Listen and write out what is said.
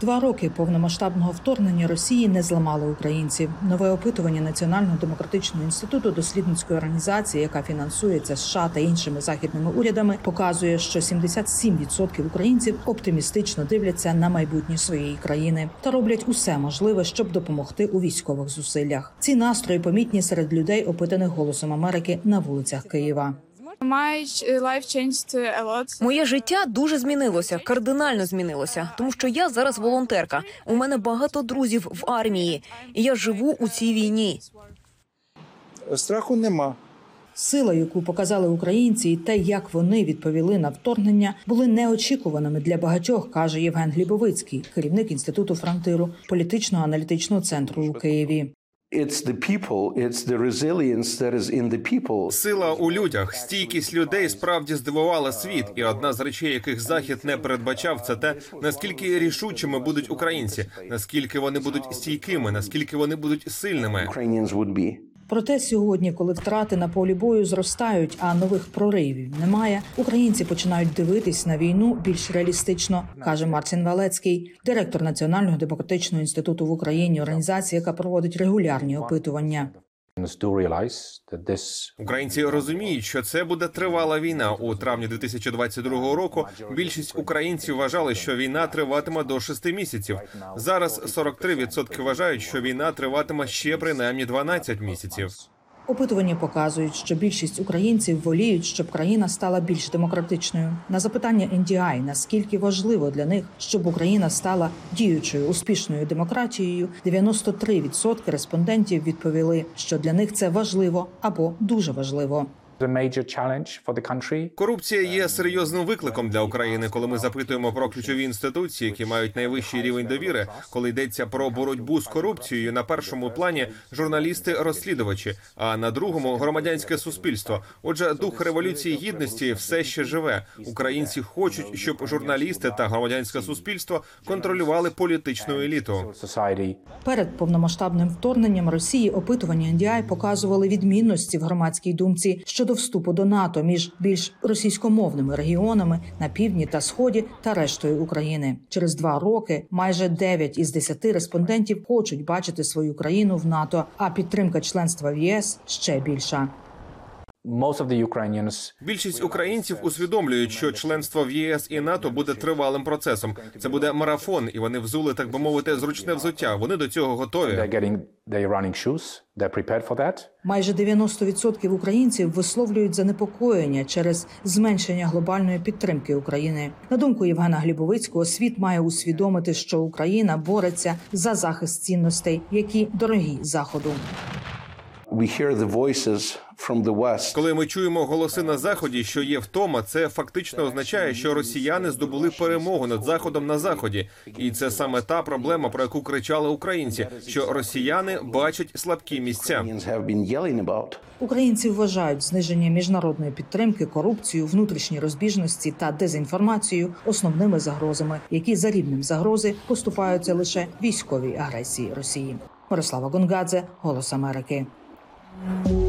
Два роки повномасштабного вторгнення Росії не зламали українців. Нове опитування Національного демократичного інституту дослідницької організації, яка фінансується США та іншими західними урядами, показує, що 77% українців оптимістично дивляться на майбутнє своєї країни та роблять усе можливе, щоб допомогти у військових зусиллях. Ці настрої помітні серед людей, опитаних голосом Америки на вулицях Києва. My life changed a lot. Моє життя дуже змінилося, кардинально змінилося, тому що я зараз волонтерка. У мене багато друзів в армії, і я живу у цій війні. Страху нема. Сила, яку показали українці, і те, як вони відповіли на вторгнення, були неочікуваними для багатьох, каже Євген Глібовицький, керівник інституту фронтиру політичного аналітичного центру у Києві. It's the people, it's the resilience that is in the people. Сила у людях, стійкість людей справді здивувала світ, і одна з речей, яких захід не передбачав, це те, наскільки рішучими будуть українці, наскільки вони будуть стійкими, наскільки вони будуть сильними. Ukrainians would be. Проте сьогодні, коли втрати на полі бою зростають, а нових проривів немає, українці починають дивитись на війну більш реалістично, каже Мартін Валецький, директор Національного демократичного інституту в Україні, організація, яка проводить регулярні опитування. Українці розуміють, що це буде тривала війна. У травні 2022 року більшість українців вважали, що війна триватиме до шести місяців. Зараз 43% вважають, що війна триватиме ще принаймні 12 місяців. Опитування показують, що більшість українців воліють, щоб країна стала більш демократичною. На запитання NDI, наскільки важливо для них, щоб Україна стала діючою успішною демократією, 93% респондентів відповіли, що для них це важливо або дуже важливо. Is a major challenge for the country. Корупція є серйозним викликом для України, коли ми запитуємо про ключові інституції, які мають найвищий рівень довіри. Коли йдеться про боротьбу з корупцією, на першому плані журналісти-розслідувачі, а на другому громадянське суспільство. Отже, дух революції гідності все ще живе. Українці хочуть, щоб журналісти та громадянське суспільство контролювали політичну еліту. Перед повномасштабним вторгненням Росії опитування NDI показували відмінності в громадській думці щодо вступу до НАТО між більш російськомовними регіонами на півдні та сході та рештою України. Через два роки майже 9 із 10 респондентів хочуть бачити свою країну в НАТО, а підтримка членства в ЄС ще більша. most of the Ukrainians Більшість українців усвідомлюють, що членство в ЄС і НАТО буде тривалим процесом. Це буде марафон, і вони взули, так би мовити, зручне взуття. Вони до цього готові. Майже 90% українців висловлюють занепокоєння через зменшення глобальної підтримки України. На думку Євгена Глібовицького, світ має усвідомити, що Україна бореться за захист цінностей, які дорогі заходу. Коли ми чуємо голоси на заході, що є втома, це фактично означає, що росіяни здобули перемогу над заходом на заході, і це саме та проблема, про яку кричали українці, що росіяни бачать слабкі місця. Ukrainians have been yelling about. Українці вважають зниження міжнародної підтримки, корупцію, внутрішні розбіжності та дезінформацію основними загрозами, які за рівнем загрози поступаються лише військовій агресії Росії. Мирослава Гонгадзе, Голос Америки. Thank you.